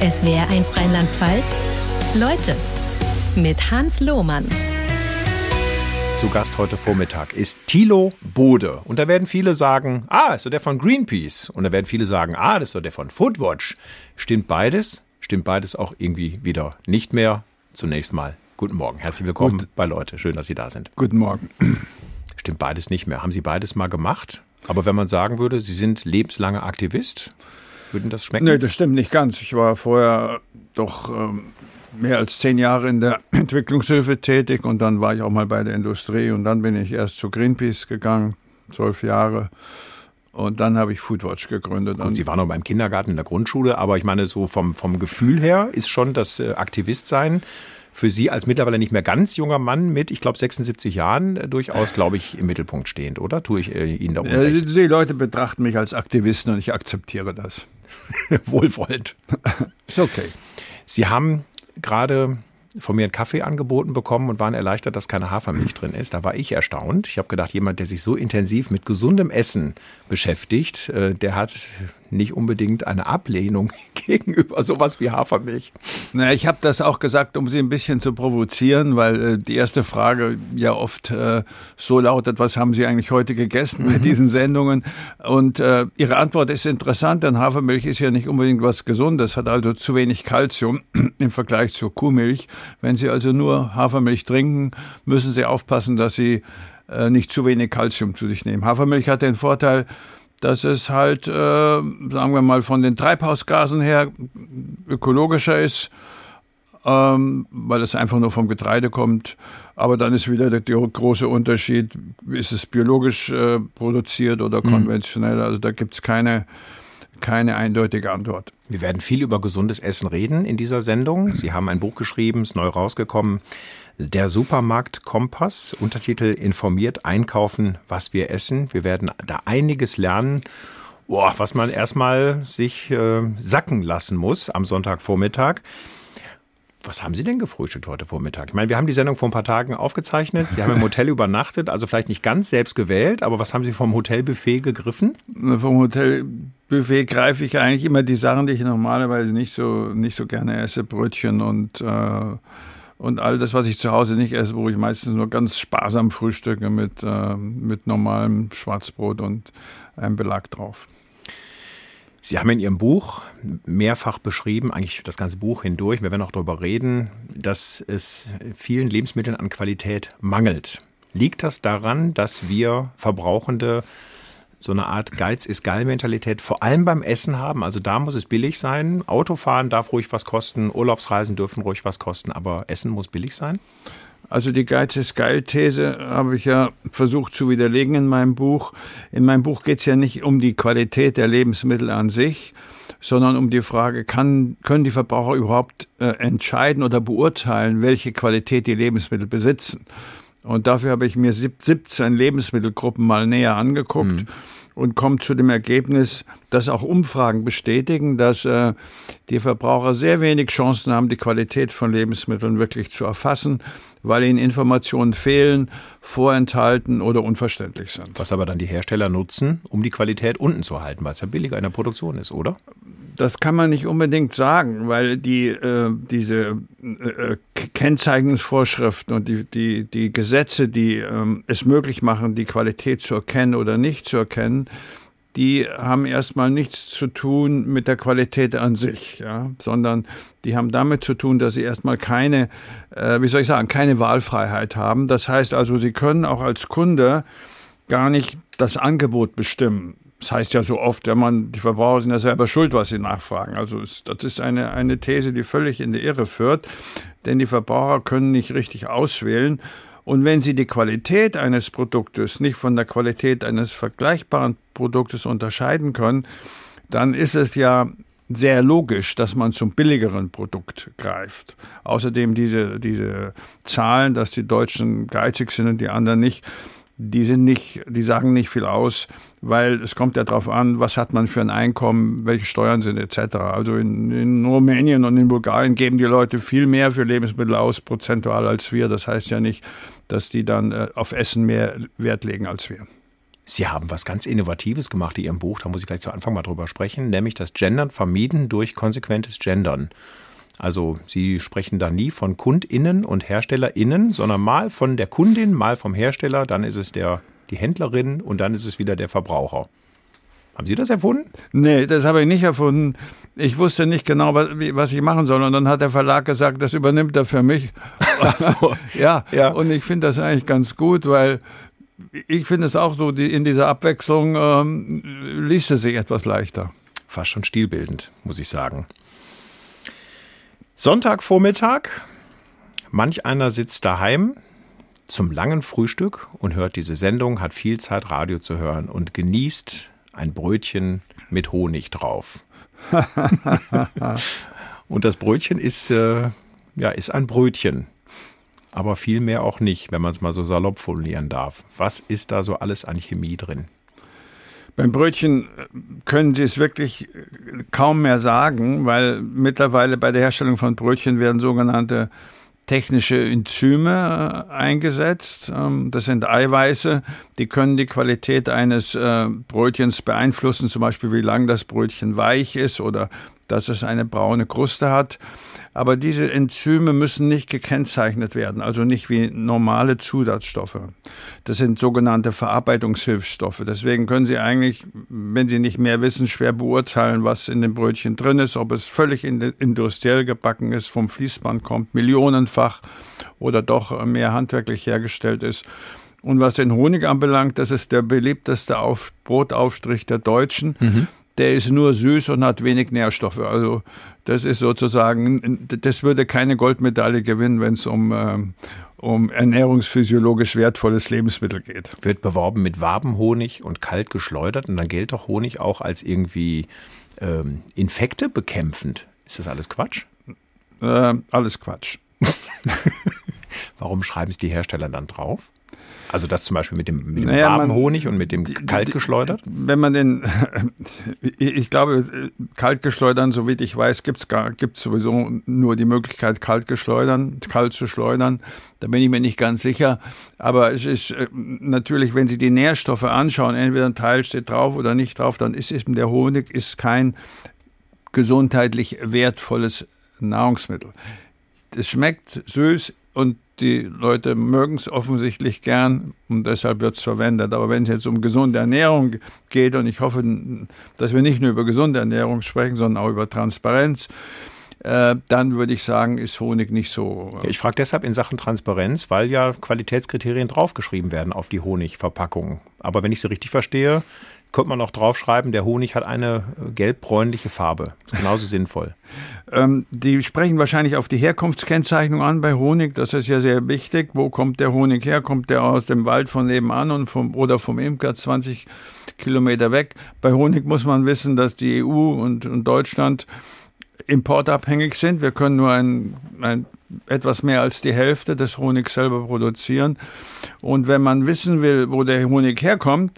SWR1 Rheinland-Pfalz. Leute mit Hans Lohmann. Zu Gast heute Vormittag ist Thilo Bode. Und da werden viele sagen, ah, ist doch der von Greenpeace. Und da werden viele sagen, ah, das ist doch der von Foodwatch. Stimmt beides? Stimmt beides auch irgendwie wieder nicht mehr? Zunächst mal guten Morgen. Herzlich willkommen Gut. bei Leute. Schön, dass Sie da sind. Guten Morgen. Stimmt beides nicht mehr. Haben Sie beides mal gemacht? Aber wenn man sagen würde, Sie sind lebenslanger Aktivist, würden das schmecken? Nee, das stimmt nicht ganz. Ich war vorher doch ähm, mehr als zehn Jahre in der Entwicklungshilfe tätig und dann war ich auch mal bei der Industrie und dann bin ich erst zu Greenpeace gegangen, zwölf Jahre. Und dann habe ich Foodwatch gegründet. Und Sie waren noch beim Kindergarten in der Grundschule, aber ich meine, so vom, vom Gefühl her ist schon das äh, Aktivistsein für Sie als mittlerweile nicht mehr ganz junger Mann mit, ich glaube, 76 Jahren äh, durchaus, glaube ich, im Mittelpunkt stehend, oder? Tue ich äh, Ihnen da unrecht? Die Leute betrachten mich als Aktivisten und ich akzeptiere das. Wohlwollend. ist okay. Sie haben gerade von mir einen Kaffee angeboten bekommen und waren erleichtert, dass keine Hafermilch drin ist. Da war ich erstaunt. Ich habe gedacht, jemand, der sich so intensiv mit gesundem Essen beschäftigt, äh, der hat nicht unbedingt eine Ablehnung gegenüber sowas wie Hafermilch. Na, ich habe das auch gesagt, um Sie ein bisschen zu provozieren, weil äh, die erste Frage ja oft äh, so lautet, was haben Sie eigentlich heute gegessen mhm. bei diesen Sendungen? Und äh, Ihre Antwort ist interessant, denn Hafermilch ist ja nicht unbedingt was Gesundes, hat also zu wenig Kalzium im Vergleich zur Kuhmilch. Wenn Sie also nur Hafermilch trinken, müssen Sie aufpassen, dass Sie äh, nicht zu wenig Kalzium zu sich nehmen. Hafermilch hat den Vorteil, dass es halt, äh, sagen wir mal, von den Treibhausgasen her ökologischer ist, ähm, weil es einfach nur vom Getreide kommt. Aber dann ist wieder der, der große Unterschied, ist es biologisch äh, produziert oder mhm. konventionell. Also da gibt es keine, keine eindeutige Antwort. Wir werden viel über gesundes Essen reden in dieser Sendung. Sie haben ein Buch geschrieben, ist neu rausgekommen. Der Supermarkt Kompass, Untertitel informiert einkaufen, was wir essen. Wir werden da einiges lernen, boah, was man erstmal sich äh, sacken lassen muss am Sonntagvormittag. Was haben Sie denn gefrühstückt heute Vormittag? Ich meine, wir haben die Sendung vor ein paar Tagen aufgezeichnet. Sie haben im Hotel übernachtet, also vielleicht nicht ganz selbst gewählt, aber was haben Sie vom Hotelbuffet gegriffen? Vom Hotelbuffet greife ich eigentlich immer die Sachen, die ich normalerweise nicht so, nicht so gerne esse. Brötchen und äh, und all das, was ich zu Hause nicht esse, wo ich meistens nur ganz sparsam frühstücke mit, äh, mit normalem Schwarzbrot und einem Belag drauf. Sie haben in Ihrem Buch mehrfach beschrieben, eigentlich das ganze Buch hindurch, wir werden auch darüber reden, dass es vielen Lebensmitteln an Qualität mangelt. Liegt das daran, dass wir Verbrauchende so eine Art Geiz ist geil Mentalität vor allem beim Essen haben. Also da muss es billig sein. Autofahren darf ruhig was kosten, Urlaubsreisen dürfen ruhig was kosten, aber Essen muss billig sein. Also die Geiz ist geil These habe ich ja versucht zu widerlegen in meinem Buch. In meinem Buch geht es ja nicht um die Qualität der Lebensmittel an sich, sondern um die Frage, kann, können die Verbraucher überhaupt äh, entscheiden oder beurteilen, welche Qualität die Lebensmittel besitzen. Und dafür habe ich mir 17 Lebensmittelgruppen mal näher angeguckt. Mhm und kommt zu dem Ergebnis, dass auch Umfragen bestätigen, dass äh, die Verbraucher sehr wenig Chancen haben, die Qualität von Lebensmitteln wirklich zu erfassen, weil ihnen Informationen fehlen, vorenthalten oder unverständlich sind. Was aber dann die Hersteller nutzen, um die Qualität unten zu halten, weil es ja billiger in der Produktion ist, oder? Das kann man nicht unbedingt sagen, weil die äh, diese äh, Kennzeichnungsvorschriften und die, die, die Gesetze, die ähm, es möglich machen, die Qualität zu erkennen oder nicht zu erkennen, die haben erstmal nichts zu tun mit der Qualität an sich, ja, sondern die haben damit zu tun, dass sie erstmal keine, äh, wie soll ich sagen, keine Wahlfreiheit haben. Das heißt also, sie können auch als Kunde gar nicht das Angebot bestimmen. Das heißt ja so oft, ja, man, die Verbraucher sind ja selber schuld, was sie nachfragen. Also das ist eine, eine These, die völlig in die Irre führt, denn die Verbraucher können nicht richtig auswählen. Und wenn sie die Qualität eines Produktes nicht von der Qualität eines vergleichbaren Produktes unterscheiden können, dann ist es ja sehr logisch, dass man zum billigeren Produkt greift. Außerdem diese, diese Zahlen, dass die Deutschen geizig sind und die anderen nicht, die sind nicht, die sagen nicht viel aus, weil es kommt ja darauf an, was hat man für ein Einkommen, welche Steuern sind etc. Also in, in, Rumänien und in Bulgarien geben die Leute viel mehr für Lebensmittel aus, prozentual als wir. Das heißt ja nicht, dass die dann äh, auf Essen mehr Wert legen als wir. Sie haben was ganz Innovatives gemacht in Ihrem Buch, da muss ich gleich zu Anfang mal drüber sprechen, nämlich das Gendern vermieden durch konsequentes Gendern. Also Sie sprechen da nie von KundInnen und HerstellerInnen, sondern mal von der Kundin, mal vom Hersteller, dann ist es der, die Händlerin und dann ist es wieder der Verbraucher. Haben Sie das erfunden? Nee, das habe ich nicht erfunden. Ich wusste nicht genau, was, was, ich machen soll. Und dann hat der Verlag gesagt, das übernimmt er für mich. So. ja, ja, und ich finde das eigentlich ganz gut, weil ich finde es auch so, die, in dieser Abwechslung ähm, liest es sich etwas leichter. Fast schon stilbildend, muss ich sagen. Sonntagvormittag, manch einer sitzt daheim zum langen Frühstück und hört diese Sendung, hat viel Zeit Radio zu hören und genießt ein Brötchen mit Honig drauf. und das Brötchen ist, äh, ja, ist ein Brötchen aber viel mehr auch nicht, wenn man es mal so salopp formulieren darf. Was ist da so alles an Chemie drin? Beim Brötchen äh, können Sie es wirklich äh, kaum mehr sagen, weil mittlerweile bei der Herstellung von Brötchen werden sogenannte technische Enzyme äh, eingesetzt. Ähm, das sind Eiweiße, die können die Qualität eines Brötchens beeinflussen, zum Beispiel wie lang das Brötchen weich ist oder dass es eine braune Kruste hat. Aber diese Enzyme müssen nicht gekennzeichnet werden, also nicht wie normale Zusatzstoffe. Das sind sogenannte Verarbeitungshilfsstoffe. Deswegen können Sie eigentlich, wenn Sie nicht mehr wissen, schwer beurteilen, was in dem Brötchen drin ist, ob es völlig industriell gebacken ist, vom Fließband kommt, millionenfach oder doch mehr handwerklich hergestellt ist. Und was den Honig anbelangt, das ist der beliebteste Auf Brotaufstrich der Deutschen. Mhm der ist nur süß und hat wenig Nährstoffe. Also das ist sozusagen, das würde keine Goldmedaille gewinnen, wenn es um, ähm, um ernährungsphysiologisch wertvolles Lebensmittel geht. Wird beworben mit Wabenhonig und kalt geschleudert und dann gilt doch Honig auch als irgendwie ähm, Infekte bekämpfend. Ist das alles Quatsch? Äh, alles Quatsch. Warum schreiben es die Hersteller dann drauf? Also das zum Beispiel mit dem, mit dem naja, warmen man, Honig und mit dem kalt geschleudert? Wenn man den, ich glaube, kalt geschleudern, so wie ich weiß, gibt es gibt's sowieso nur die Möglichkeit, kalt geschleudern, kalt zu schleudern. Da bin ich mir nicht ganz sicher. Aber es ist äh, natürlich, wenn Sie die Nährstoffe anschauen, entweder ein Teil steht drauf oder nicht drauf, dann ist eben der Honig ist kein gesundheitlich wertvolles Nahrungsmittel. Es schmeckt süß und die Leute mögen es offensichtlich gern und deshalb wird es verwendet. Aber wenn es jetzt um gesunde Ernährung geht, und ich hoffe, dass wir nicht nur über gesunde Ernährung sprechen, sondern auch über Transparenz, äh, dann würde ich sagen, ist Honig nicht so. Ja, ich frage deshalb in Sachen Transparenz, weil ja Qualitätskriterien draufgeschrieben werden auf die Honigverpackung. Aber wenn ich sie richtig verstehe, könnte man auch draufschreiben, der Honig hat eine äh, gelbbräunliche Farbe. Ist genauso sinnvoll. Ähm, die sprechen wahrscheinlich auf die Herkunftskennzeichnung an bei Honig. Das ist ja sehr wichtig. Wo kommt der Honig her? Kommt der aus dem Wald von nebenan und vom, oder vom Imker 20 Kilometer weg? Bei Honig muss man wissen, dass die EU und, und Deutschland importabhängig sind. Wir können nur ein, ein, etwas mehr als die Hälfte des Honigs selber produzieren. Und wenn man wissen will, wo der Honig herkommt,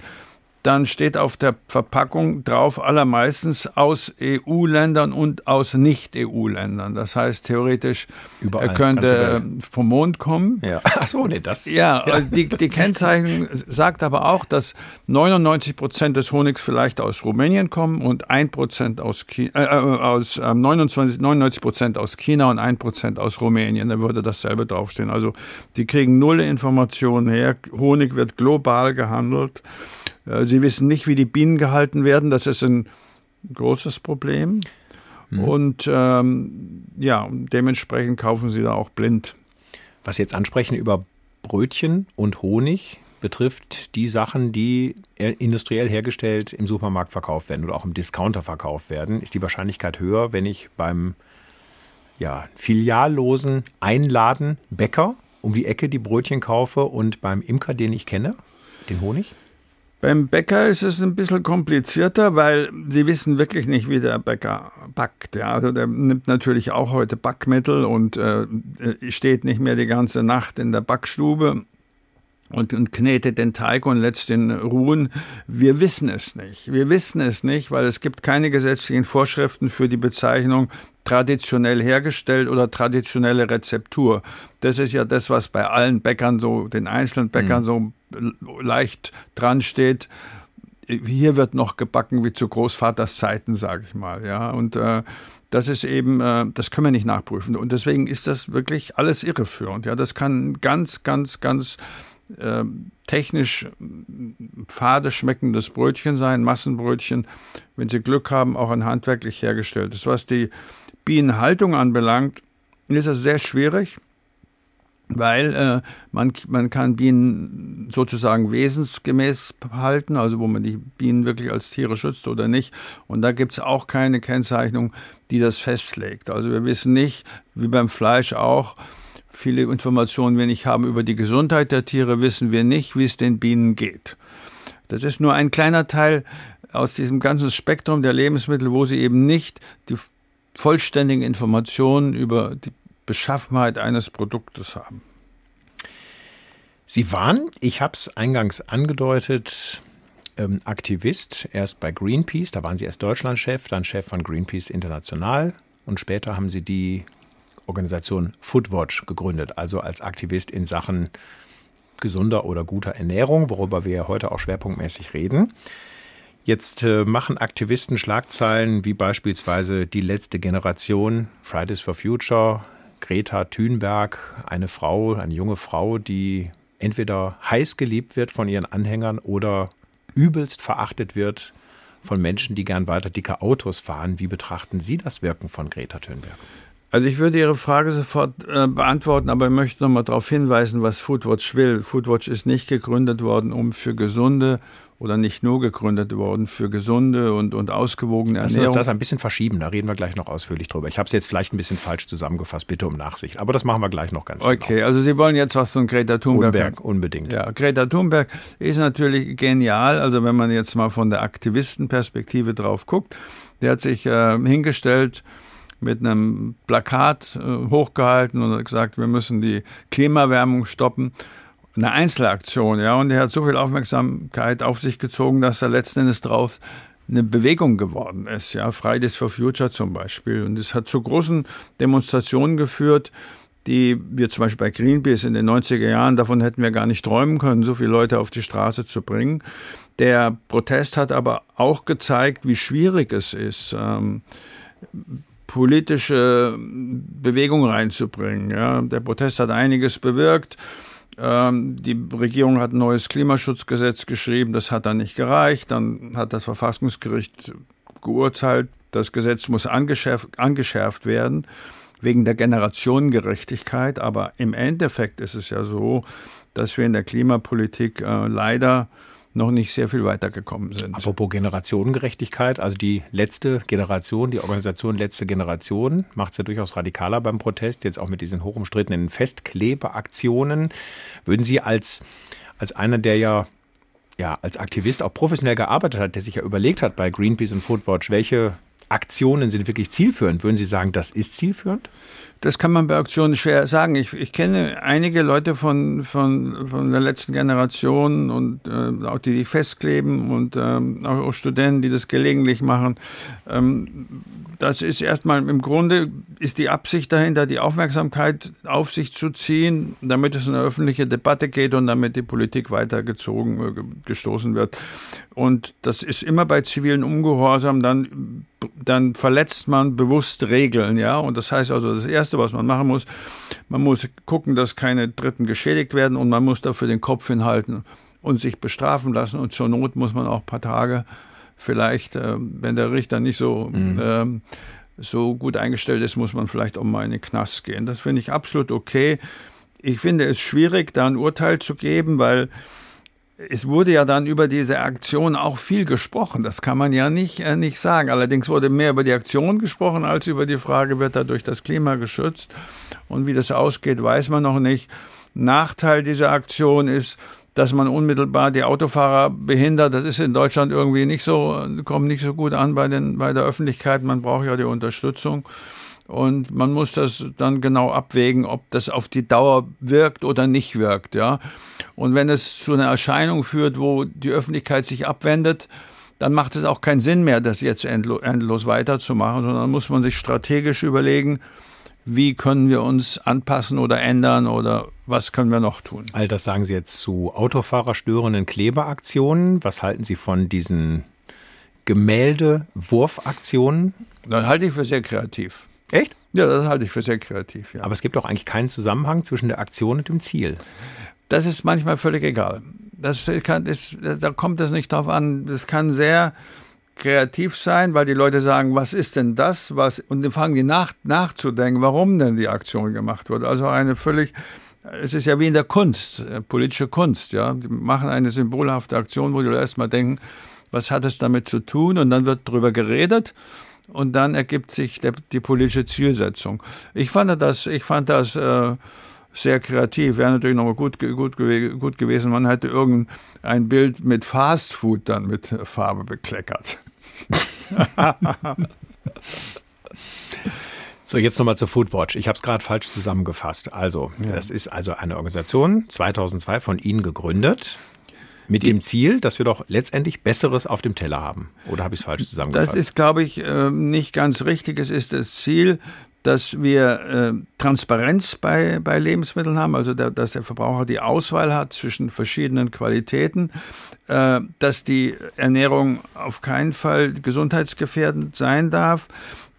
dann steht auf der Verpackung drauf allermeistens aus EU-Ländern und aus Nicht-EU-Ländern. Das heißt, theoretisch Überall, er könnte vom Mond kommen. Ja. Ach so, nee, das. Ja, ja. Die, die Kennzeichnung sagt aber auch, dass 99 Prozent des Honigs vielleicht aus Rumänien kommen und 1 Prozent aus, China, äh, äh, aus äh, 29, 99 Prozent aus China und 1 Prozent aus Rumänien. Da würde dasselbe draufstehen. Also die kriegen null Informationen her. Honig wird global gehandelt. Äh, sie wissen nicht, wie die Bienen gehalten werden. Das ist ein großes Problem. Mhm. Und ähm, ja, dementsprechend kaufen sie da auch blind. Was Sie jetzt ansprechen über Brötchen und Honig, betrifft die Sachen, die industriell hergestellt im Supermarkt verkauft werden oder auch im Discounter verkauft werden, ist die Wahrscheinlichkeit höher, wenn ich beim ja, filiallosen Einladen Bäcker um die Ecke die Brötchen kaufe und beim Imker, den ich kenne, den Honig? Beim Bäcker ist es ein bisschen komplizierter, weil sie wissen wirklich nicht, wie der Bäcker backt. Ja, also der nimmt natürlich auch heute Backmittel und äh, steht nicht mehr die ganze Nacht in der Backstube und, und knetet den Teig und lässt den ruhen. Wir wissen es nicht. Wir wissen es nicht, weil es gibt keine gesetzlichen Vorschriften für die Bezeichnung traditionell hergestellt oder traditionelle Rezeptur. Das ist ja das, was bei allen Bäckern so, den einzelnen Bäckern mhm. so leicht dran steht, hier wird noch gebacken wie zu Großvaters Zeiten, sage ich mal. Ja, und äh, das ist eben, äh, das können wir nicht nachprüfen. Und deswegen ist das wirklich alles irreführend. Ja, das kann ganz, ganz, ganz äh, technisch fade schmeckendes Brötchen sein, Massenbrötchen, wenn Sie Glück haben, auch ein handwerklich hergestelltes. Was die Bienenhaltung anbelangt, ist das sehr schwierig weil äh, man, man kann Bienen sozusagen wesensgemäß halten, also wo man die Bienen wirklich als Tiere schützt oder nicht. Und da gibt es auch keine Kennzeichnung, die das festlegt. Also wir wissen nicht, wie beim Fleisch auch, viele Informationen wir nicht haben über die Gesundheit der Tiere, wissen wir nicht, wie es den Bienen geht. Das ist nur ein kleiner Teil aus diesem ganzen Spektrum der Lebensmittel, wo sie eben nicht die vollständigen Informationen über die Beschaffenheit eines Produktes haben. Sie waren, ich habe es eingangs angedeutet, ähm, Aktivist, erst bei Greenpeace, da waren Sie erst Deutschlandchef, dann Chef von Greenpeace International und später haben Sie die Organisation Foodwatch gegründet, also als Aktivist in Sachen gesunder oder guter Ernährung, worüber wir heute auch schwerpunktmäßig reden. Jetzt äh, machen Aktivisten Schlagzeilen wie beispielsweise die letzte Generation, Fridays for Future, Greta Thunberg, eine Frau, eine junge Frau, die entweder heiß geliebt wird von ihren Anhängern oder übelst verachtet wird von Menschen, die gern weiter dicke Autos fahren. Wie betrachten Sie das Wirken von Greta Thunberg? Also ich würde Ihre Frage sofort äh, beantworten, aber ich möchte noch mal darauf hinweisen, was Foodwatch will. Foodwatch ist nicht gegründet worden, um für gesunde oder nicht nur gegründet worden für gesunde und, und ausgewogene Ernährung. Lass uns das ein bisschen verschieben, da reden wir gleich noch ausführlich drüber. Ich habe es jetzt vielleicht ein bisschen falsch zusammengefasst, bitte um Nachsicht. Aber das machen wir gleich noch ganz okay, genau. Okay, also Sie wollen jetzt was von Greta Thunberg. Thunberg, unbedingt. Ja, Greta Thunberg ist natürlich genial. Also wenn man jetzt mal von der Aktivistenperspektive drauf guckt, der hat sich äh, hingestellt, mit einem Plakat äh, hochgehalten und hat gesagt, wir müssen die Klimaerwärmung stoppen eine Einzelaktion, ja, und er hat so viel Aufmerksamkeit auf sich gezogen, dass er letzten Endes drauf eine Bewegung geworden ist, ja, Fridays for Future zum Beispiel. Und es hat zu großen Demonstrationen geführt, die wir zum Beispiel bei Greenpeace in den 90er Jahren, davon hätten wir gar nicht träumen können, so viele Leute auf die Straße zu bringen. Der Protest hat aber auch gezeigt, wie schwierig es ist, ähm, politische Bewegung reinzubringen. Ja. Der Protest hat einiges bewirkt. Ähm, die Regierung hat ein neues Klimaschutzgesetz geschrieben, das hat dann nicht gereicht. Dann hat das Verfassungsgericht geurteilt, das Gesetz muss angeschärft, angeschärft werden wegen der Generationengerechtigkeit. Aber im Endeffekt ist es ja so, dass wir in der Klimapolitik äh, leider noch nicht sehr viel weitergekommen sind. Apropos Generationengerechtigkeit, also die letzte Generation, die Organisation Letzte Generation macht es ja durchaus radikaler beim Protest, jetzt auch mit diesen hochumstrittenen Festklebeaktionen. Würden Sie als, als einer, der ja ja, als Aktivist auch professionell gearbeitet hat, der sich ja überlegt hat bei Greenpeace und Foodwatch, welche Aktionen sind wirklich zielführend? Würden Sie sagen, das ist zielführend? Das kann man bei Auktionen schwer sagen. Ich, ich kenne einige Leute von, von, von der letzten Generation und äh, auch die, die festkleben und ähm, auch Studenten, die das gelegentlich machen. Ähm, das ist erstmal im Grunde ist die Absicht dahinter, die Aufmerksamkeit auf sich zu ziehen, damit es eine öffentliche Debatte geht und damit die Politik weitergezogen, äh, gestoßen wird. Und das ist immer bei zivilen Ungehorsam, dann, dann verletzt man bewusst Regeln, ja. Und das heißt also, das Erste, was man machen muss, man muss gucken, dass keine Dritten geschädigt werden und man muss dafür den Kopf hinhalten und sich bestrafen lassen. Und zur Not muss man auch ein paar Tage vielleicht, äh, wenn der Richter nicht so, mhm. ähm, so gut eingestellt ist, muss man vielleicht auch mal in den Knast gehen. Das finde ich absolut okay. Ich finde es schwierig, da ein Urteil zu geben, weil es wurde ja dann über diese Aktion auch viel gesprochen. Das kann man ja nicht, äh, nicht sagen. Allerdings wurde mehr über die Aktion gesprochen als über die Frage, wird dadurch das Klima geschützt? Und wie das ausgeht, weiß man noch nicht. Nachteil dieser Aktion ist, dass man unmittelbar die Autofahrer behindert. Das ist in Deutschland irgendwie nicht so, kommt nicht so gut an bei, den, bei der Öffentlichkeit. Man braucht ja die Unterstützung. Und man muss das dann genau abwägen, ob das auf die Dauer wirkt oder nicht wirkt, ja. Und wenn es zu einer Erscheinung führt, wo die Öffentlichkeit sich abwendet, dann macht es auch keinen Sinn mehr, das jetzt endlos weiterzumachen, sondern muss man sich strategisch überlegen, wie können wir uns anpassen oder ändern oder was können wir noch tun? All das sagen Sie jetzt zu autofahrerstörenden Kleberaktionen. Was halten Sie von diesen Gemälde-Wurfaktionen? Das halte ich für sehr kreativ. Echt? Ja, das halte ich für sehr kreativ. Ja. Aber es gibt doch eigentlich keinen Zusammenhang zwischen der Aktion und dem Ziel. Das ist manchmal völlig egal. Das kann, das, da kommt es nicht drauf an. Das kann sehr kreativ sein, weil die Leute sagen, was ist denn das? Was, und dann fangen die nach, nachzudenken, warum denn die Aktion gemacht wird. Also eine völlig, es ist ja wie in der Kunst, äh, politische Kunst, ja. Die machen eine symbolhafte Aktion, wo die Leute erstmal denken, was hat es damit zu tun? Und dann wird darüber geredet und dann ergibt sich der, die politische Zielsetzung. Ich fand das, ich fand das äh, sehr kreativ. Wäre natürlich nochmal gut, gut, gut gewesen, man hätte irgendein Bild mit Fastfood dann mit Farbe bekleckert. So, jetzt nochmal zur Foodwatch. Ich habe es gerade falsch zusammengefasst. Also, ja. das ist also eine Organisation, 2002 von Ihnen gegründet. Mit dem Ziel, dass wir doch letztendlich Besseres auf dem Teller haben. Oder habe ich es falsch zusammengefasst? Das ist, glaube ich, ähm, nicht ganz richtig. Es ist das Ziel, dass wir äh, Transparenz bei, bei Lebensmitteln haben, also der, dass der Verbraucher die Auswahl hat zwischen verschiedenen Qualitäten, äh, dass die Ernährung auf keinen Fall gesundheitsgefährdend sein darf,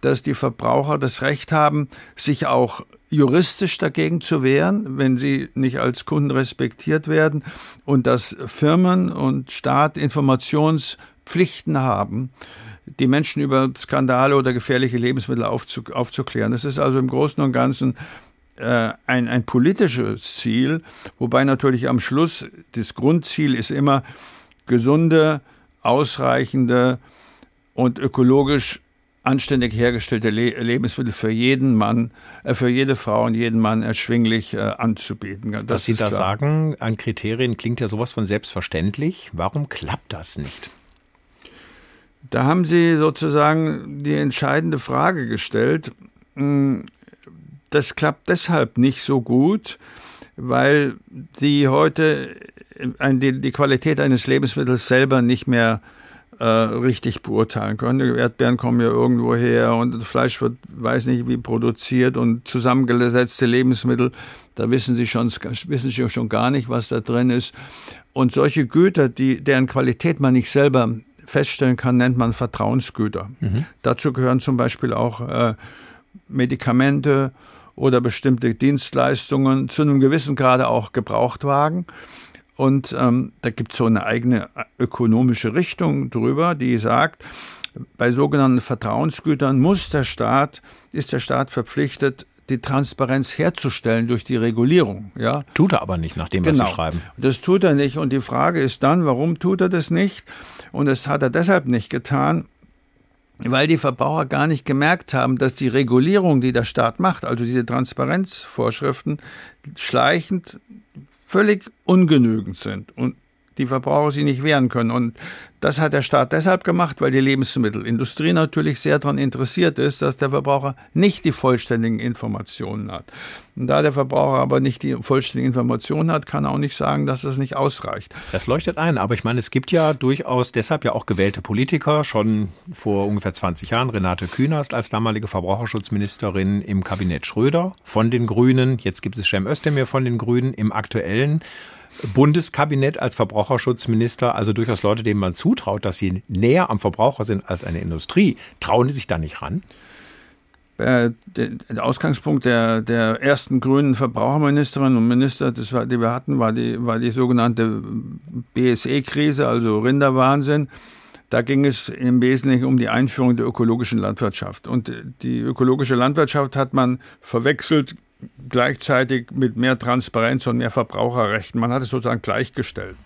dass die Verbraucher das Recht haben, sich auch juristisch dagegen zu wehren, wenn sie nicht als Kunden respektiert werden und dass Firmen und Staat Informationspflichten haben, die Menschen über Skandale oder gefährliche Lebensmittel aufzuklären. Das ist also im Großen und Ganzen äh, ein, ein politisches Ziel, wobei natürlich am Schluss das Grundziel ist immer gesunde, ausreichende und ökologisch anständig hergestellte Le Lebensmittel für jeden Mann, äh, für jede Frau und jeden Mann erschwinglich äh, anzubieten. Das Was Sie da klar. sagen an Kriterien klingt ja sowas von selbstverständlich. Warum klappt das nicht? Da haben Sie sozusagen die entscheidende Frage gestellt. Hm, das klappt deshalb nicht so gut, weil Sie heute die Qualität eines Lebensmittels selber nicht mehr äh, richtig beurteilen können. Die Erdbeeren kommen ja irgendwo her und das Fleisch wird, weiß nicht wie produziert und zusammengesetzte Lebensmittel, da wissen sie schon, wissen sie schon gar nicht, was da drin ist. Und solche Güter, die, deren Qualität man nicht selber feststellen kann, nennt man Vertrauensgüter. Mhm. Dazu gehören zum Beispiel auch äh, Medikamente oder bestimmte Dienstleistungen, zu einem gewissen Grade auch Gebrauchtwagen. Und ähm, da gibt es so eine eigene äh, ökonomische Richtung drüber, die sagt, bei sogenannten Vertrauensgütern muss der Staat, ist der Staat verpflichtet, die Transparenz herzustellen durch die Regulierung. Ja? Tut er aber nicht, nach dem, was genau. Sie schreiben. Das tut er nicht. Und die Frage ist dann, warum tut er das nicht? Und das hat er deshalb nicht getan, weil die Verbraucher gar nicht gemerkt haben, dass die Regulierung, die der Staat macht, also diese Transparenzvorschriften, schleichend völlig ungenügend sind und die Verbraucher sich nicht wehren können. Und das hat der Staat deshalb gemacht, weil die Lebensmittelindustrie natürlich sehr daran interessiert ist, dass der Verbraucher nicht die vollständigen Informationen hat. Und da der Verbraucher aber nicht die vollständigen Informationen hat, kann er auch nicht sagen, dass das nicht ausreicht. Das leuchtet ein, aber ich meine, es gibt ja durchaus deshalb ja auch gewählte Politiker, schon vor ungefähr 20 Jahren, Renate Künast als damalige Verbraucherschutzministerin im Kabinett Schröder von den Grünen, jetzt gibt es Cem Özdemir von den Grünen im aktuellen Bundeskabinett als Verbraucherschutzminister, also durchaus Leute, denen man zutraut, dass sie näher am Verbraucher sind als eine Industrie, trauen die sich da nicht ran? Äh, der Ausgangspunkt der, der ersten grünen Verbraucherministerinnen und Minister, das war, die wir hatten, war die, war die sogenannte BSE-Krise, also Rinderwahnsinn. Da ging es im Wesentlichen um die Einführung der ökologischen Landwirtschaft. Und die ökologische Landwirtschaft hat man verwechselt gleichzeitig mit mehr Transparenz und mehr Verbraucherrechten. Man hat es sozusagen gleichgestellt.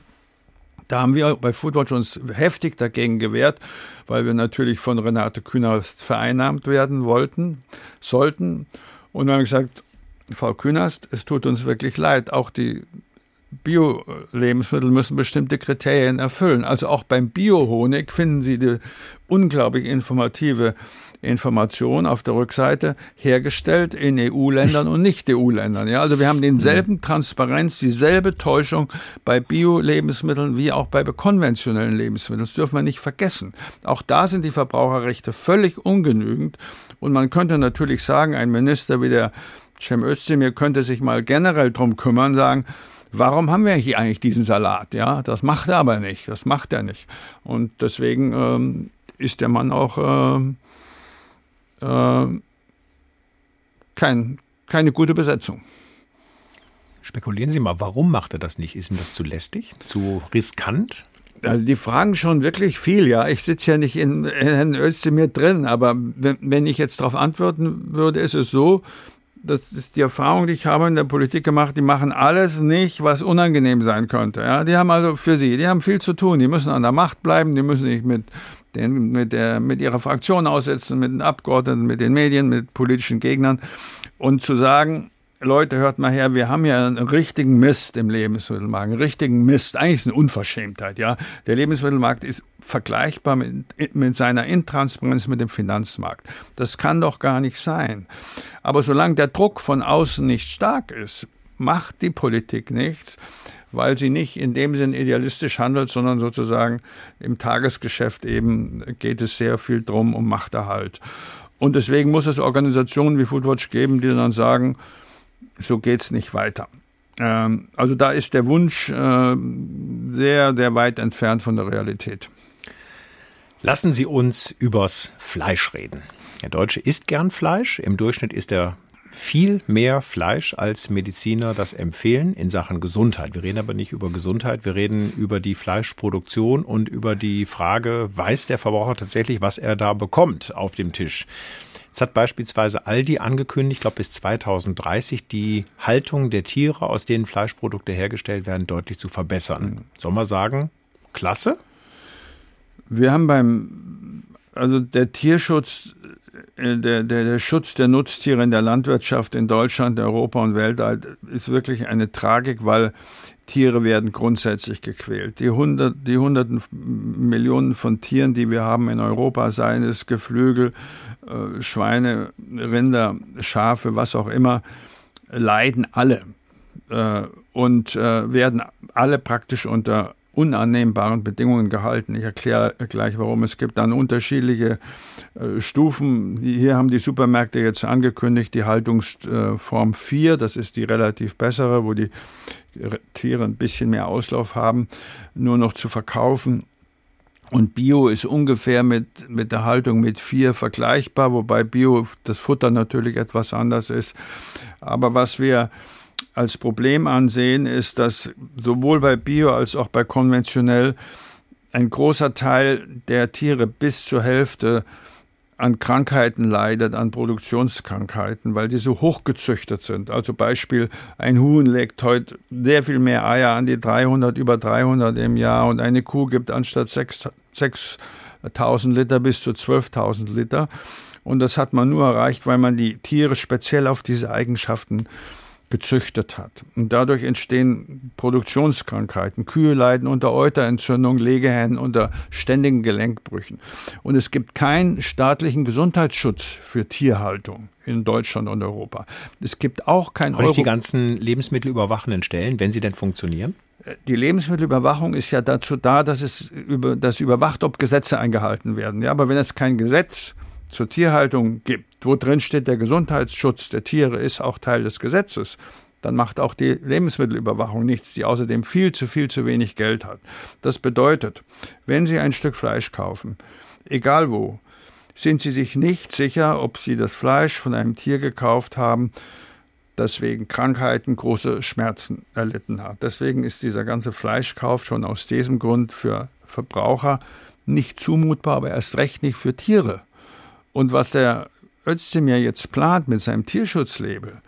Da haben wir bei Foodwatch uns heftig dagegen gewehrt, weil wir natürlich von Renate Künast vereinnahmt werden wollten, sollten. Und wir haben gesagt, Frau Künast, es tut uns wirklich leid, auch die Bio-Lebensmittel müssen bestimmte Kriterien erfüllen. Also auch beim Bio-Honig finden Sie die unglaublich informative Information auf der Rückseite hergestellt in EU-Ländern und Nicht-EU-Ländern. Ja, also wir haben denselben Transparenz, dieselbe Täuschung bei Bio-Lebensmitteln wie auch bei konventionellen Lebensmitteln. Das dürfen wir nicht vergessen. Auch da sind die Verbraucherrechte völlig ungenügend. Und man könnte natürlich sagen, ein Minister wie der Cem Özdemir könnte sich mal generell drum kümmern, sagen, warum haben wir hier eigentlich diesen Salat? Ja, das macht er aber nicht. Das macht er nicht. Und deswegen ähm, ist der Mann auch ähm, äh, kein, keine gute Besetzung. Spekulieren Sie mal, warum macht er das nicht? Ist ihm das zu lästig, zu riskant? Also die fragen schon wirklich viel, ja. Ich sitze ja nicht in, in Özdemir drin, aber wenn, wenn ich jetzt darauf antworten würde, ist es so, das ist die Erfahrung, die ich habe in der Politik gemacht, die machen alles nicht, was unangenehm sein könnte. Ja, die haben also für sie, die haben viel zu tun, die müssen an der Macht bleiben, die müssen sich mit, den, mit, der, mit ihrer Fraktion aussetzen, mit den Abgeordneten, mit den Medien, mit politischen Gegnern. Und zu sagen, Leute, hört mal her, wir haben ja einen richtigen Mist im Lebensmittelmarkt, einen richtigen Mist. Eigentlich ist eine Unverschämtheit, ja. Der Lebensmittelmarkt ist vergleichbar mit, mit seiner Intransparenz mit dem Finanzmarkt. Das kann doch gar nicht sein. Aber solange der Druck von außen nicht stark ist, macht die Politik nichts, weil sie nicht in dem Sinn idealistisch handelt, sondern sozusagen im Tagesgeschäft eben geht es sehr viel drum um Machterhalt. Und deswegen muss es Organisationen wie Foodwatch geben, die dann sagen, so geht es nicht weiter. Ähm, also da ist der Wunsch äh, sehr, sehr weit entfernt von der Realität. Lassen Sie uns übers Fleisch reden. Der Deutsche isst gern Fleisch. Im Durchschnitt isst er viel mehr Fleisch, als Mediziner das empfehlen in Sachen Gesundheit. Wir reden aber nicht über Gesundheit, wir reden über die Fleischproduktion und über die Frage, weiß der Verbraucher tatsächlich, was er da bekommt auf dem Tisch. Jetzt hat beispielsweise Aldi angekündigt, ich glaube bis 2030 die Haltung der Tiere, aus denen Fleischprodukte hergestellt werden, deutlich zu verbessern. Sollen wir sagen, klasse? Wir haben beim, also der Tierschutz, der, der, der Schutz der Nutztiere in der Landwirtschaft in Deutschland, Europa und weltweit ist wirklich eine Tragik, weil Tiere werden grundsätzlich gequält. Die, hundert, die hunderten Millionen von Tieren, die wir haben in Europa, seien es Geflügel, äh, Schweine, Rinder, Schafe, was auch immer, leiden alle äh, und äh, werden alle praktisch unter unannehmbaren Bedingungen gehalten. Ich erkläre gleich, warum. Es gibt dann unterschiedliche äh, Stufen. Hier haben die Supermärkte jetzt angekündigt, die Haltungsform 4, das ist die relativ bessere, wo die Tiere ein bisschen mehr Auslauf haben, nur noch zu verkaufen. Und Bio ist ungefähr mit, mit der Haltung mit 4 vergleichbar, wobei Bio das Futter natürlich etwas anders ist. Aber was wir als Problem ansehen, ist, dass sowohl bei Bio als auch bei konventionell ein großer Teil der Tiere bis zur Hälfte an Krankheiten leidet, an Produktionskrankheiten, weil die so hochgezüchtet sind. Also Beispiel, ein Huhn legt heute sehr viel mehr Eier an die 300, über 300 im Jahr und eine Kuh gibt anstatt 6.000 Liter bis zu 12.000 Liter. Und das hat man nur erreicht, weil man die Tiere speziell auf diese Eigenschaften gezüchtet hat. Und dadurch entstehen Produktionskrankheiten. Kühe leiden unter Euterentzündung, Legehennen unter ständigen Gelenkbrüchen. Und es gibt keinen staatlichen Gesundheitsschutz für Tierhaltung in Deutschland und Europa. Es gibt auch kein Euro die ganzen lebensmittelüberwachenden Stellen, wenn sie denn funktionieren? Die Lebensmittelüberwachung ist ja dazu da, dass es über, das überwacht, ob Gesetze eingehalten werden. Ja, aber wenn es kein Gesetz zur Tierhaltung gibt, wo drin steht, der Gesundheitsschutz der Tiere ist auch Teil des Gesetzes, dann macht auch die Lebensmittelüberwachung nichts, die außerdem viel zu viel zu wenig Geld hat. Das bedeutet, wenn Sie ein Stück Fleisch kaufen, egal wo, sind Sie sich nicht sicher, ob Sie das Fleisch von einem Tier gekauft haben, das wegen Krankheiten große Schmerzen erlitten hat. Deswegen ist dieser ganze Fleischkauf schon aus diesem Grund für Verbraucher nicht zumutbar, aber erst recht nicht für Tiere. Und was der Özdemir jetzt plant mit seinem Tierschutzlabel,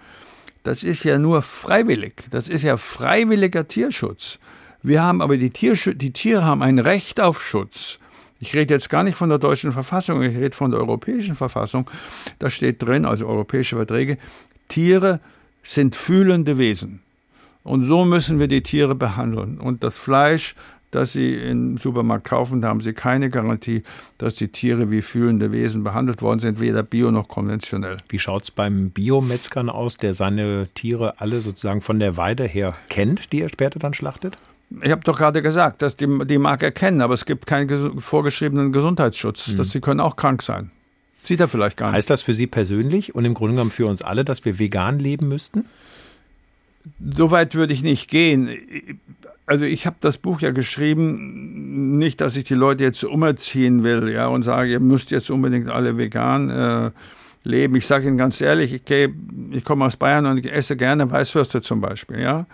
das ist ja nur freiwillig. Das ist ja freiwilliger Tierschutz. Wir haben aber die, Tiersch die Tiere haben ein Recht auf Schutz. Ich rede jetzt gar nicht von der deutschen Verfassung, ich rede von der europäischen Verfassung. Da steht drin, also europäische Verträge, Tiere sind fühlende Wesen. Und so müssen wir die Tiere behandeln. Und das Fleisch, das Sie im Supermarkt kaufen, da haben Sie keine Garantie, dass die Tiere wie fühlende Wesen behandelt worden sind, weder bio noch konventionell. Wie schaut es beim Biometzgern aus, der seine Tiere alle sozusagen von der Weide her kennt, die er später dann schlachtet? Ich habe doch gerade gesagt, dass die, die mag er kennen, aber es gibt keinen vorgeschriebenen Gesundheitsschutz. Mhm. Dass sie können auch krank sein. Sieht er vielleicht gar nicht. Heißt das für Sie persönlich und im Grunde genommen für uns alle, dass wir vegan leben müssten? So weit würde ich nicht gehen. Also ich habe das Buch ja geschrieben, nicht, dass ich die Leute jetzt umerziehen will, ja, und sage, ihr müsst jetzt unbedingt alle vegan äh, leben. Ich sage Ihnen ganz ehrlich, ich, ich komme aus Bayern und ich esse gerne Weißwürste zum Beispiel, ja.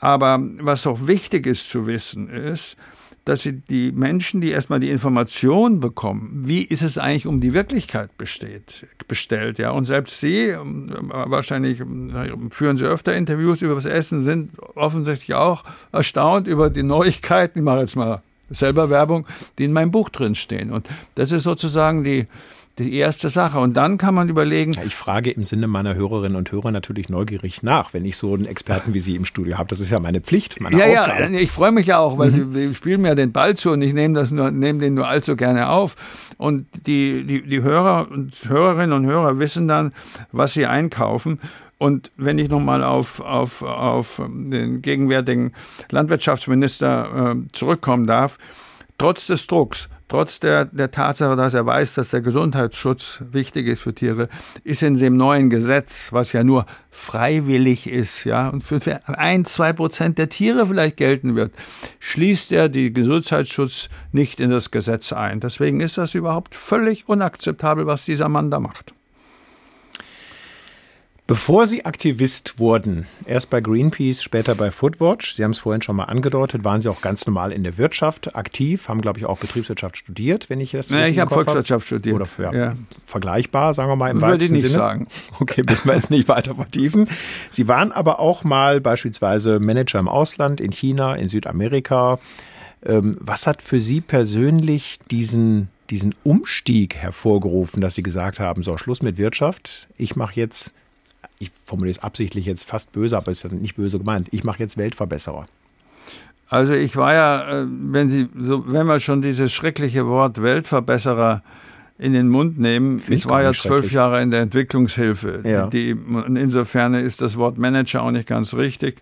Aber was auch wichtig ist zu wissen, ist, dass sie die Menschen, die erstmal die Information bekommen, wie ist es eigentlich um die Wirklichkeit besteht, bestellt, ja. Und selbst sie, ähm, wahrscheinlich ähm, führen sie öfter Interviews über das Essen, sind offensichtlich auch erstaunt über die Neuigkeiten. Ich mache jetzt mal selber Werbung, die in meinem Buch drin stehen. Und das ist sozusagen die, die erste Sache. Und dann kann man überlegen. Ich frage im Sinne meiner Hörerinnen und Hörer natürlich neugierig nach, wenn ich so einen Experten wie Sie im Studio habe. Das ist ja meine Pflicht, meine ja, Aufgabe. Ja, ich freue mich ja auch, weil mhm. Sie, Sie, spielen mir den Ball zu und ich nehme nehme den nur allzu gerne auf. Und die, die, die Hörer und Hörerinnen und Hörer wissen dann, was sie einkaufen. Und wenn ich nochmal auf, auf, auf den gegenwärtigen Landwirtschaftsminister äh, zurückkommen darf, trotz des Drucks, trotz der, der Tatsache, dass er weiß, dass der Gesundheitsschutz wichtig ist für Tiere, ist in dem neuen Gesetz, was ja nur freiwillig ist, ja, und für, ein, zwei Prozent der Tiere vielleicht gelten wird, schließt er den Gesundheitsschutz nicht in das Gesetz ein. Deswegen ist das überhaupt völlig unakzeptabel, was dieser Mann da macht. Bevor Sie Aktivist wurden, erst bei Greenpeace, später bei Foodwatch, Sie haben es vorhin schon mal angedeutet, waren Sie auch ganz normal in der Wirtschaft aktiv, haben, glaube ich, auch Betriebswirtschaft studiert, wenn ich das Ja, ich habe Volkswirtschaft studiert. Oder für, ja. vergleichbar, sagen wir mal im Würde ich nicht Sinne. sagen. Okay, müssen wir jetzt nicht weiter vertiefen. Sie waren aber auch mal beispielsweise Manager im Ausland, in China, in Südamerika. Ähm, was hat für Sie persönlich diesen diesen Umstieg hervorgerufen, dass Sie gesagt haben, so Schluss mit Wirtschaft, ich mache jetzt ich formuliere es absichtlich jetzt fast böse, aber es ist nicht böse gemeint. Ich mache jetzt Weltverbesserer. Also ich war ja, äh, wenn Sie, so, wenn wir schon dieses schreckliche Wort Weltverbesserer in den Mund nehmen, Find ich war ja zwölf Jahre in der Entwicklungshilfe. Ja. Die, insofern ist das Wort Manager auch nicht ganz richtig.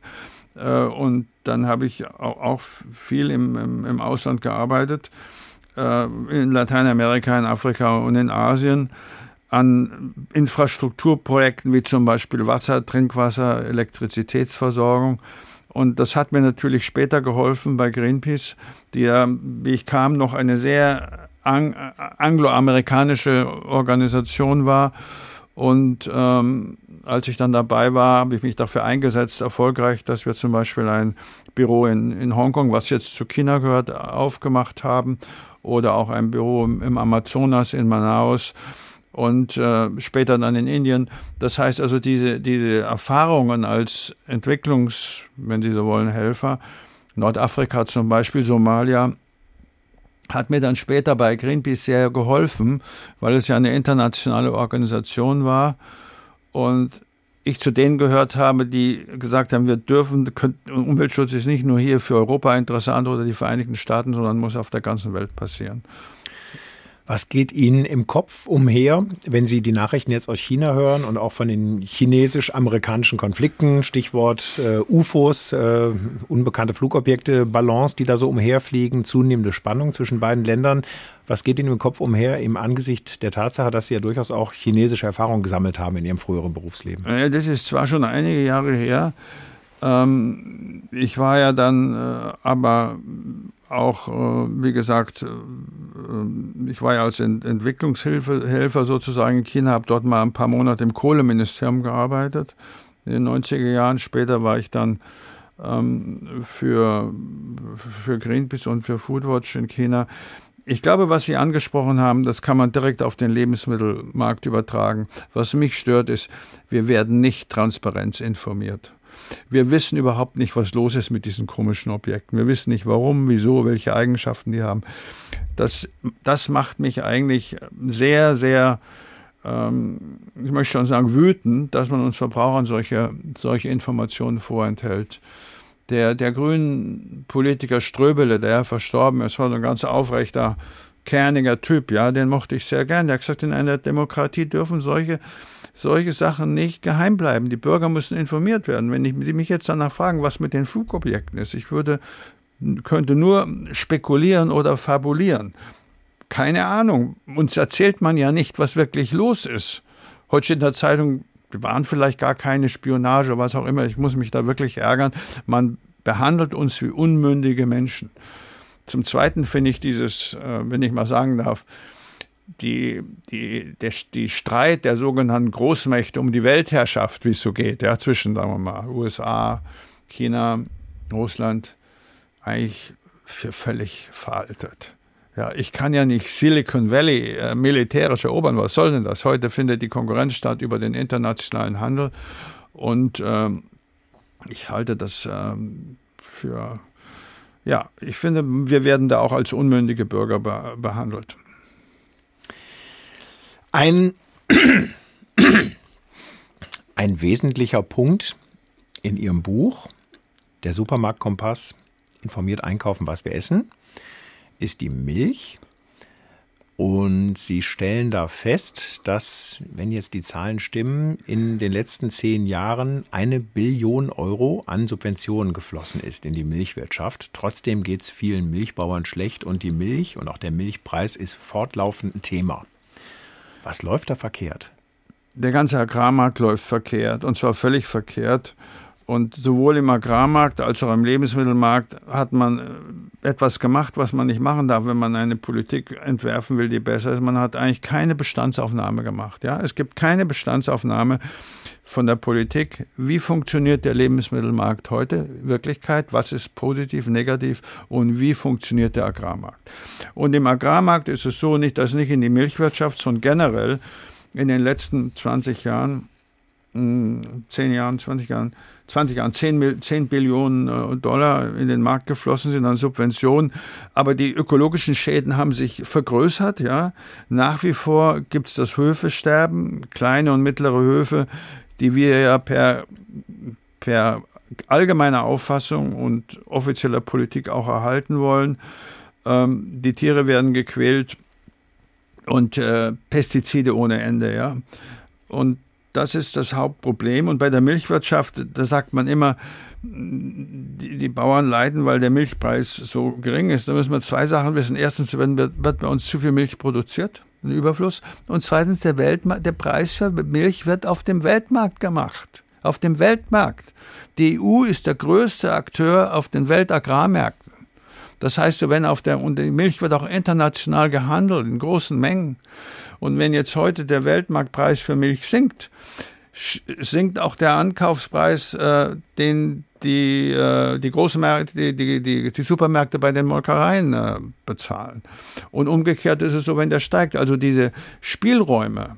Äh, und dann habe ich auch viel im, im, im Ausland gearbeitet, äh, in Lateinamerika, in Afrika und in Asien an Infrastrukturprojekten wie zum Beispiel Wasser, Trinkwasser, Elektrizitätsversorgung. Und das hat mir natürlich später geholfen bei Greenpeace, die ja, wie ich kam, noch eine sehr ang angloamerikanische Organisation war. Und ähm, als ich dann dabei war, habe ich mich dafür eingesetzt, erfolgreich, dass wir zum Beispiel ein Büro in, in Hongkong, was jetzt zu China gehört, aufgemacht haben. Oder auch ein Büro im, im Amazonas in Manaus und äh, später dann in Indien. Das heißt also, diese, diese Erfahrungen als Entwicklungs-, wenn Sie so wollen, Helfer, Nordafrika zum Beispiel, Somalia, hat mir dann später bei Greenpeace sehr geholfen, weil es ja eine internationale Organisation war und ich zu denen gehört habe, die gesagt haben, wir dürfen, Umweltschutz ist nicht nur hier für Europa interessant oder die Vereinigten Staaten, sondern muss auf der ganzen Welt passieren. Was geht Ihnen im Kopf umher, wenn Sie die Nachrichten jetzt aus China hören und auch von den chinesisch-amerikanischen Konflikten, Stichwort äh, UFOs, äh, unbekannte Flugobjekte, Ballons, die da so umherfliegen, zunehmende Spannung zwischen beiden Ländern. Was geht Ihnen im Kopf umher im Angesicht der Tatsache, dass Sie ja durchaus auch chinesische Erfahrungen gesammelt haben in Ihrem früheren Berufsleben? Das ist zwar schon einige Jahre her. Ähm, ich war ja dann äh, aber auch, äh, wie gesagt, äh, ich war ja als Entwicklungshilfer sozusagen in China, habe dort mal ein paar Monate im Kohleministerium gearbeitet. In den 90er Jahren später war ich dann ähm, für, für Greenpeace und für Foodwatch in China. Ich glaube, was Sie angesprochen haben, das kann man direkt auf den Lebensmittelmarkt übertragen. Was mich stört, ist, wir werden nicht transparent informiert. Wir wissen überhaupt nicht, was los ist mit diesen komischen Objekten. Wir wissen nicht, warum, wieso, welche Eigenschaften die haben. Das, das macht mich eigentlich sehr, sehr ähm, ich möchte schon sagen, wütend, dass man uns Verbrauchern solche, solche Informationen vorenthält. Der, der grünen Politiker Ströbele, der verstorben ist, war ein ganz aufrechter, kerniger Typ, ja, den mochte ich sehr gern. Der hat gesagt, in einer Demokratie dürfen solche, solche Sachen nicht geheim bleiben. Die Bürger müssen informiert werden. Wenn ich, Sie mich jetzt danach fragen, was mit den Flugobjekten ist, ich würde, könnte nur spekulieren oder fabulieren. Keine Ahnung. Uns erzählt man ja nicht, was wirklich los ist. Heute steht in der Zeitung, wir waren vielleicht gar keine Spionage, was auch immer. Ich muss mich da wirklich ärgern. Man behandelt uns wie unmündige Menschen. Zum Zweiten finde ich dieses, äh, wenn ich mal sagen darf, die, die, der, die Streit der sogenannten Großmächte um die Weltherrschaft, wie es so geht, ja, zwischen, sagen wir mal, USA, China, Russland, eigentlich für völlig veraltet. Ja, ich kann ja nicht Silicon Valley äh, militärisch erobern. Was soll denn das? Heute findet die Konkurrenz statt über den internationalen Handel. Und ähm, ich halte das ähm, für, ja, ich finde, wir werden da auch als unmündige Bürger be behandelt. Ein, ein wesentlicher Punkt in Ihrem Buch, der Supermarktkompass, informiert einkaufen, was wir essen, ist die Milch. Und sie stellen da fest, dass, wenn jetzt die Zahlen stimmen, in den letzten zehn Jahren eine Billion Euro an Subventionen geflossen ist in die Milchwirtschaft. Trotzdem geht es vielen Milchbauern schlecht und die Milch und auch der Milchpreis ist fortlaufend ein Thema. Was läuft da verkehrt? Der ganze Agrarmarkt läuft verkehrt und zwar völlig verkehrt. Und sowohl im Agrarmarkt als auch im Lebensmittelmarkt hat man äh, etwas gemacht, was man nicht machen darf, wenn man eine Politik entwerfen will, die besser ist. Man hat eigentlich keine Bestandsaufnahme gemacht. Ja? Es gibt keine Bestandsaufnahme von der Politik. Wie funktioniert der Lebensmittelmarkt heute? Wirklichkeit? Was ist positiv, negativ? Und wie funktioniert der Agrarmarkt? Und im Agrarmarkt ist es so, nicht, dass nicht in die Milchwirtschaft, sondern generell in den letzten 20 Jahren, 10 hm, Jahren, 20 Jahren, 20 Jahren 10, 10 Billionen äh, Dollar in den Markt geflossen sind an Subventionen. Aber die ökologischen Schäden haben sich vergrößert. Ja. Nach wie vor gibt es das Höfesterben, kleine und mittlere Höfe, die wir ja per, per allgemeiner Auffassung und offizieller Politik auch erhalten wollen. Ähm, die Tiere werden gequält und äh, Pestizide ohne Ende. Ja. Und das ist das Hauptproblem. Und bei der Milchwirtschaft, da sagt man immer, die, die, Bauern leiden, weil der Milchpreis so gering ist. Da müssen wir zwei Sachen wissen. Erstens wird, wird bei uns zu viel Milch produziert, ein Überfluss. Und zweitens, der, Weltma der Preis für Milch wird auf dem Weltmarkt gemacht. Auf dem Weltmarkt. Die EU ist der größte Akteur auf den Weltagrarmärkten. Das heißt, wenn auf der, und die Milch wird auch international gehandelt in großen Mengen. Und wenn jetzt heute der Weltmarktpreis für Milch sinkt, sinkt auch der Ankaufspreis, äh, den die, äh, die großen Märkte, die, die, die, die Supermärkte bei den Molkereien äh, bezahlen. Und umgekehrt ist es so, wenn der steigt. Also diese Spielräume,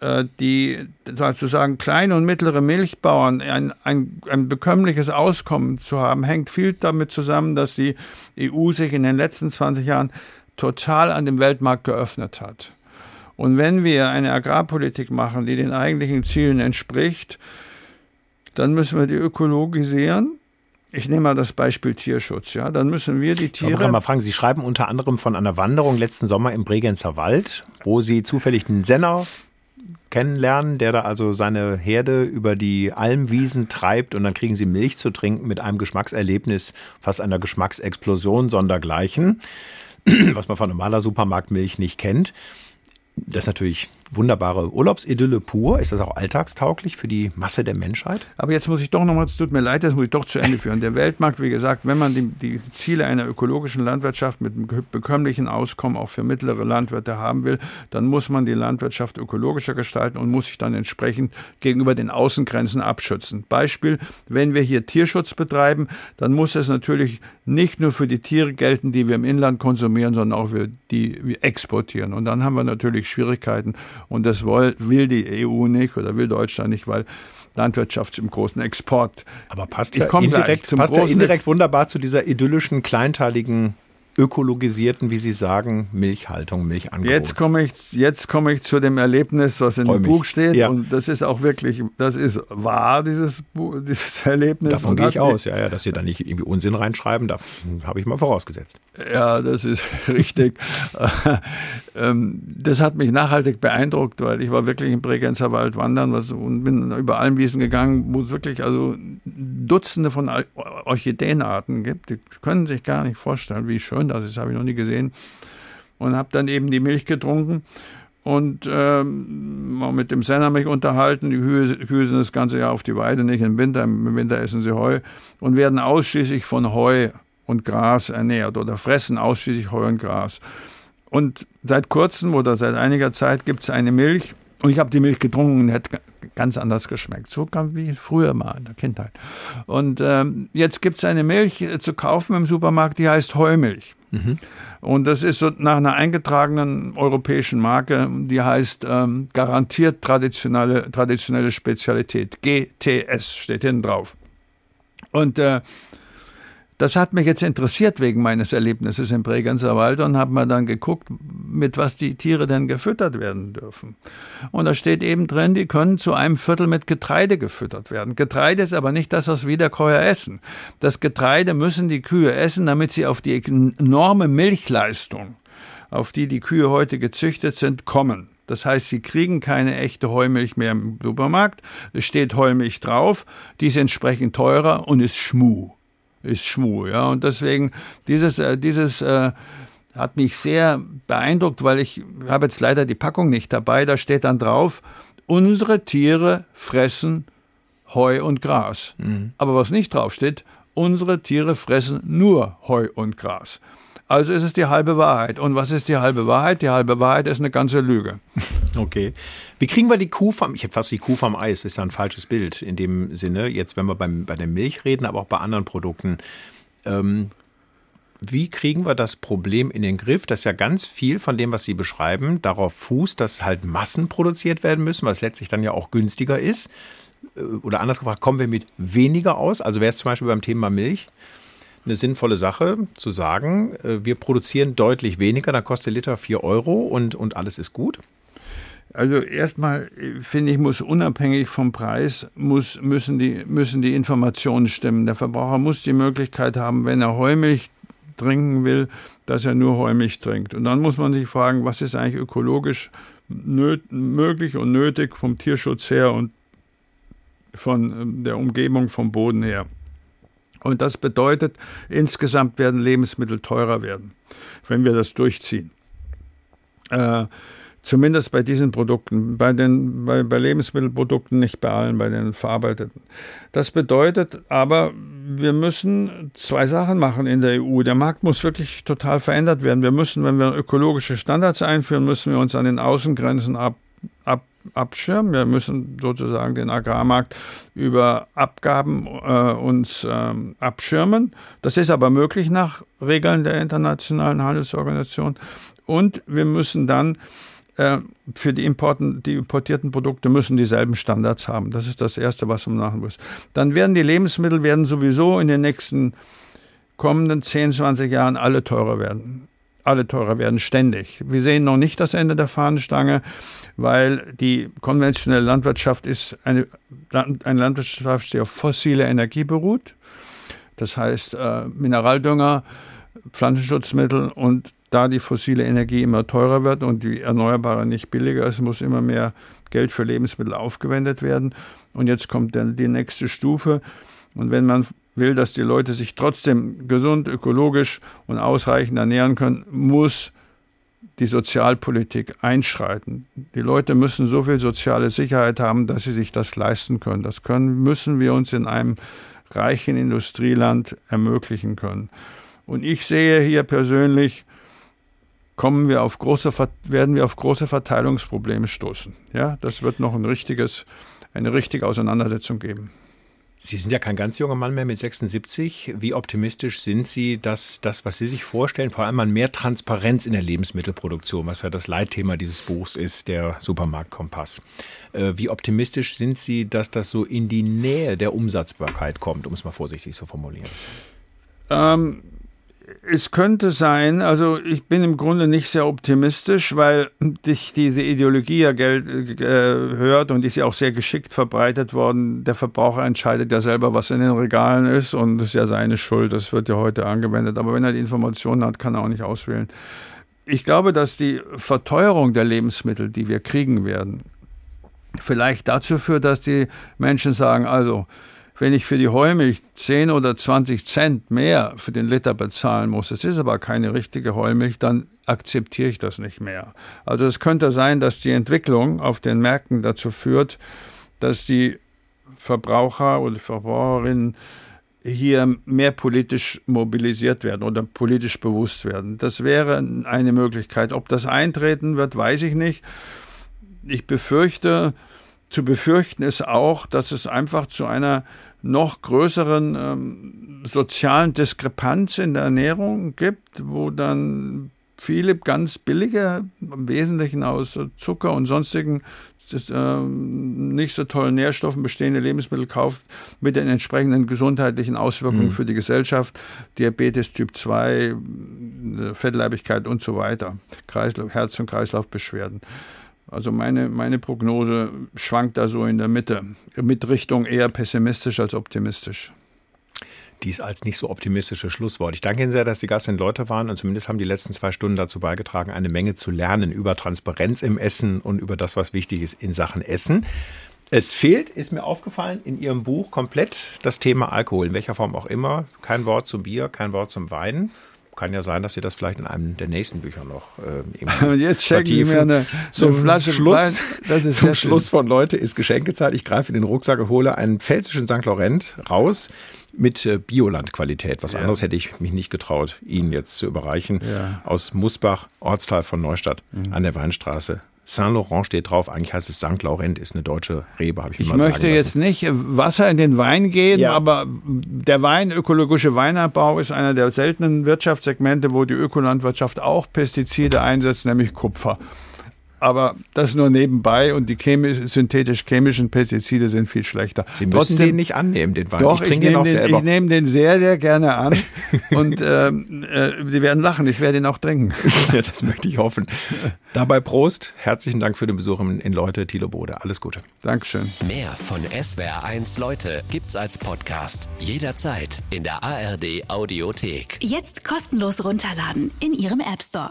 äh, die sozusagen kleine und mittlere Milchbauern ein, ein, ein bekömmliches Auskommen zu haben, hängt viel damit zusammen, dass die EU sich in den letzten 20 Jahren total an dem Weltmarkt geöffnet hat. Und wenn wir eine Agrarpolitik machen, die den eigentlichen Zielen entspricht, dann müssen wir die ökologisieren. Ich nehme mal das Beispiel Tierschutz. Ja, dann müssen wir die Tiere. Ich kann mal fragen. Sie schreiben unter anderem von einer Wanderung letzten Sommer im Bregenzer Wald, wo Sie zufällig einen Senner kennenlernen, der da also seine Herde über die Almwiesen treibt und dann kriegen sie Milch zu trinken mit einem Geschmackserlebnis, fast einer Geschmacksexplosion sondergleichen, was man von normaler Supermarktmilch nicht kennt. Das ist natürlich wunderbare Urlaubsidylle pur. Ist das auch alltagstauglich für die Masse der Menschheit? Aber jetzt muss ich doch nochmal, es tut mir leid, das muss ich doch zu Ende führen. Der Weltmarkt, wie gesagt, wenn man die, die Ziele einer ökologischen Landwirtschaft mit einem bekömmlichen Auskommen auch für mittlere Landwirte haben will, dann muss man die Landwirtschaft ökologischer gestalten und muss sich dann entsprechend gegenüber den Außengrenzen abschützen. Beispiel, wenn wir hier Tierschutz betreiben, dann muss es natürlich nicht nur für die Tiere gelten, die wir im Inland konsumieren, sondern auch für die wir exportieren. Und dann haben wir natürlich Schwierigkeiten und das will die EU nicht oder will Deutschland nicht, weil Landwirtschaft im großen Export. Aber passt ja indirekt, passt ja indirekt wunderbar zu dieser idyllischen, kleinteiligen ökologisierten, wie Sie sagen, Milchhaltung, Milchangebot. Jetzt komme ich, jetzt komme ich zu dem Erlebnis, was in dem Buch steht. Ja. Und das ist auch wirklich, das ist wahr, dieses, dieses Erlebnis. Davon gehe ich aus, ja, ja, dass Sie da nicht irgendwie Unsinn reinschreiben, da habe ich mal vorausgesetzt. Ja, das ist richtig. Ähm, das hat mich nachhaltig beeindruckt, weil ich war wirklich im Bregenzer Wald wandern was, und bin über allen Wiesen gegangen, wo es wirklich also Dutzende von Orchideenarten gibt. Die können sich gar nicht vorstellen, wie schön das ist, habe ich noch nie gesehen. Und habe dann eben die Milch getrunken und ähm, mit dem Senner mich unterhalten. Die Kühe, Kühe sind das ganze Jahr auf die Weide, nicht im Winter. Im Winter essen sie Heu und werden ausschließlich von Heu und Gras ernährt oder fressen ausschließlich Heu und Gras. Und seit kurzem oder seit einiger Zeit gibt es eine Milch. Und ich habe die Milch getrunken und hat ganz anders geschmeckt. So wie früher mal in der Kindheit. Und ähm, jetzt gibt es eine Milch äh, zu kaufen im Supermarkt, die heißt Heumilch. Mhm. Und das ist so nach einer eingetragenen europäischen Marke, die heißt ähm, garantiert traditionelle, traditionelle Spezialität. GTS steht hinten drauf. Und äh, das hat mich jetzt interessiert wegen meines Erlebnisses im Bregenzer Wald und habe mal dann geguckt, mit was die Tiere denn gefüttert werden dürfen. Und da steht eben drin, die können zu einem Viertel mit Getreide gefüttert werden. Getreide ist aber nicht das, was Wiederkäuer essen. Das Getreide müssen die Kühe essen, damit sie auf die enorme Milchleistung, auf die die Kühe heute gezüchtet sind, kommen. Das heißt, sie kriegen keine echte Heumilch mehr im Supermarkt. Es steht Heumilch drauf, die ist entsprechend teurer und ist Schmuh ist Schmu. Ja? Und deswegen, dieses, äh, dieses äh, hat mich sehr beeindruckt, weil ich habe jetzt leider die Packung nicht dabei. Da steht dann drauf, unsere Tiere fressen Heu und Gras. Mhm. Aber was nicht draufsteht, unsere Tiere fressen nur Heu und Gras. Also ist es die halbe Wahrheit. Und was ist die halbe Wahrheit? Die halbe Wahrheit ist eine ganze Lüge. Okay. Wie kriegen wir die Kuh vom, ich habe fast die Kuh vom Eis, das ist ja ein falsches Bild in dem Sinne, jetzt wenn wir beim, bei der Milch reden, aber auch bei anderen Produkten. Ähm, wie kriegen wir das Problem in den Griff, dass ja ganz viel von dem, was Sie beschreiben, darauf fußt, dass halt Massen produziert werden müssen, was letztlich dann ja auch günstiger ist? Äh, oder anders gefragt, kommen wir mit weniger aus? Also wäre es zum Beispiel beim Thema Milch eine sinnvolle Sache zu sagen, äh, wir produzieren deutlich weniger, dann kostet Liter 4 Euro und, und alles ist gut? Also erstmal äh, finde ich, muss unabhängig vom Preis muss, müssen, die, müssen die Informationen stimmen. Der Verbraucher muss die Möglichkeit haben, wenn er Heumilch trinken will, dass er nur Heumilch trinkt. Und dann muss man sich fragen, was ist eigentlich ökologisch möglich und nötig vom Tierschutz her und von ähm, der Umgebung vom Boden her. Und das bedeutet, insgesamt werden Lebensmittel teurer werden, wenn wir das durchziehen. Äh, zumindest bei diesen Produkten, bei, den, bei, bei Lebensmittelprodukten, nicht bei allen, bei den verarbeiteten. Das bedeutet aber, wir müssen zwei Sachen machen in der EU. Der Markt muss wirklich total verändert werden. Wir müssen, wenn wir ökologische Standards einführen, müssen wir uns an den Außengrenzen ab, abschirmen. Wir müssen sozusagen den Agrarmarkt über Abgaben äh, uns ähm, abschirmen. Das ist aber möglich nach Regeln der Internationalen Handelsorganisation. Und wir müssen dann äh, für die, Importen, die importierten Produkte müssen dieselben Standards haben. Das ist das Erste, was man machen muss. Dann werden die Lebensmittel werden sowieso in den nächsten kommenden 10, 20 Jahren alle teurer werden alle teurer werden, ständig. Wir sehen noch nicht das Ende der Fahnenstange, weil die konventionelle Landwirtschaft ist eine, eine Landwirtschaft, die auf fossile Energie beruht. Das heißt äh, Mineraldünger, Pflanzenschutzmittel und da die fossile Energie immer teurer wird und die erneuerbare nicht billiger ist, muss immer mehr Geld für Lebensmittel aufgewendet werden. Und jetzt kommt dann die nächste Stufe. Und wenn man will, dass die Leute sich trotzdem gesund, ökologisch und ausreichend ernähren können, muss die Sozialpolitik einschreiten. Die Leute müssen so viel soziale Sicherheit haben, dass sie sich das leisten können. Das können, müssen wir uns in einem reichen Industrieland ermöglichen können. Und ich sehe hier persönlich, kommen wir auf große, werden wir auf große Verteilungsprobleme stoßen. Ja, das wird noch ein richtiges, eine richtige Auseinandersetzung geben. Sie sind ja kein ganz junger Mann mehr mit 76. Wie optimistisch sind Sie, dass das, was Sie sich vorstellen, vor allem an mehr Transparenz in der Lebensmittelproduktion, was ja das Leitthema dieses Buchs ist, der Supermarktkompass. Äh, wie optimistisch sind Sie, dass das so in die Nähe der Umsatzbarkeit kommt, um es mal vorsichtig zu formulieren? Ähm, es könnte sein, also ich bin im Grunde nicht sehr optimistisch, weil dich diese Ideologie ja Geld äh, hört und ist ja auch sehr geschickt verbreitet worden. Der Verbraucher entscheidet ja selber, was in den Regalen ist und das ist ja seine Schuld. Das wird ja heute angewendet. Aber wenn er die Informationen hat, kann er auch nicht auswählen. Ich glaube, dass die Verteuerung der Lebensmittel, die wir kriegen werden, vielleicht dazu führt, dass die Menschen sagen, also wenn ich für die Heumilch 10 oder 20 Cent mehr für den Liter bezahlen muss, es ist aber keine richtige Heumilch, dann akzeptiere ich das nicht mehr. Also es könnte sein, dass die Entwicklung auf den Märkten dazu führt, dass die Verbraucher oder Verbraucherinnen hier mehr politisch mobilisiert werden oder politisch bewusst werden. Das wäre eine Möglichkeit. Ob das eintreten wird, weiß ich nicht. Ich befürchte, zu befürchten ist auch, dass es einfach zu einer noch größeren ähm, sozialen Diskrepanz in der Ernährung gibt, wo dann viele ganz billige, im Wesentlichen aus Zucker und sonstigen das, äh, nicht so tollen Nährstoffen bestehende Lebensmittel kauft, mit den entsprechenden gesundheitlichen Auswirkungen mhm. für die Gesellschaft, Diabetes Typ 2, äh, Fettleibigkeit und so weiter, Kreislauf, Herz- und Kreislaufbeschwerden. Also meine, meine Prognose schwankt da so in der Mitte, mit Richtung eher pessimistisch als optimistisch. Dies als nicht so optimistisches Schlusswort. Ich danke Ihnen sehr, dass Sie Gast in Leute waren und zumindest haben die letzten zwei Stunden dazu beigetragen, eine Menge zu lernen über Transparenz im Essen und über das, was wichtig ist in Sachen Essen. Es fehlt, ist mir aufgefallen, in Ihrem Buch komplett das Thema Alkohol, in welcher Form auch immer. Kein Wort zum Bier, kein Wort zum Wein kann ja sein, dass Sie das vielleicht in einem der nächsten Bücher noch äh, jetzt schenken Sie mir eine, zum eine Flasche Schluss. Zum Schluss von Leute ist Geschenkezeit. Ich greife in den Rucksack und hole einen pfälzischen St. Laurent raus mit äh, Bioland-Qualität. Was ja. anderes hätte ich mich nicht getraut, Ihnen jetzt zu überreichen. Ja. Aus Musbach, Ortsteil von Neustadt mhm. an der Weinstraße. Saint-Laurent steht drauf, eigentlich heißt es St. Laurent, ist eine deutsche Rebe, habe ich Ich möchte jetzt nicht Wasser in den Wein gehen, ja. aber der Wein, ökologische Weinabbau, ist einer der seltenen Wirtschaftssegmente, wo die Ökolandwirtschaft auch Pestizide einsetzt, nämlich Kupfer aber das nur nebenbei und die chemisch, synthetisch-chemischen Pestizide sind viel schlechter. Sie müssen Trotzdem, den nicht annehmen, den Wein. Doch, ich, ich nehme den, ich nehme den sehr, sehr gerne an und ähm, äh, Sie werden lachen, ich werde ihn auch trinken. ja, das möchte ich hoffen. Dabei Prost, herzlichen Dank für den Besuch in, in Leute, Thilo Bode. Alles Gute. Dankeschön. Mehr von SWR1 Leute gibt's als Podcast jederzeit in der ARD Audiothek. Jetzt kostenlos runterladen in Ihrem App Store.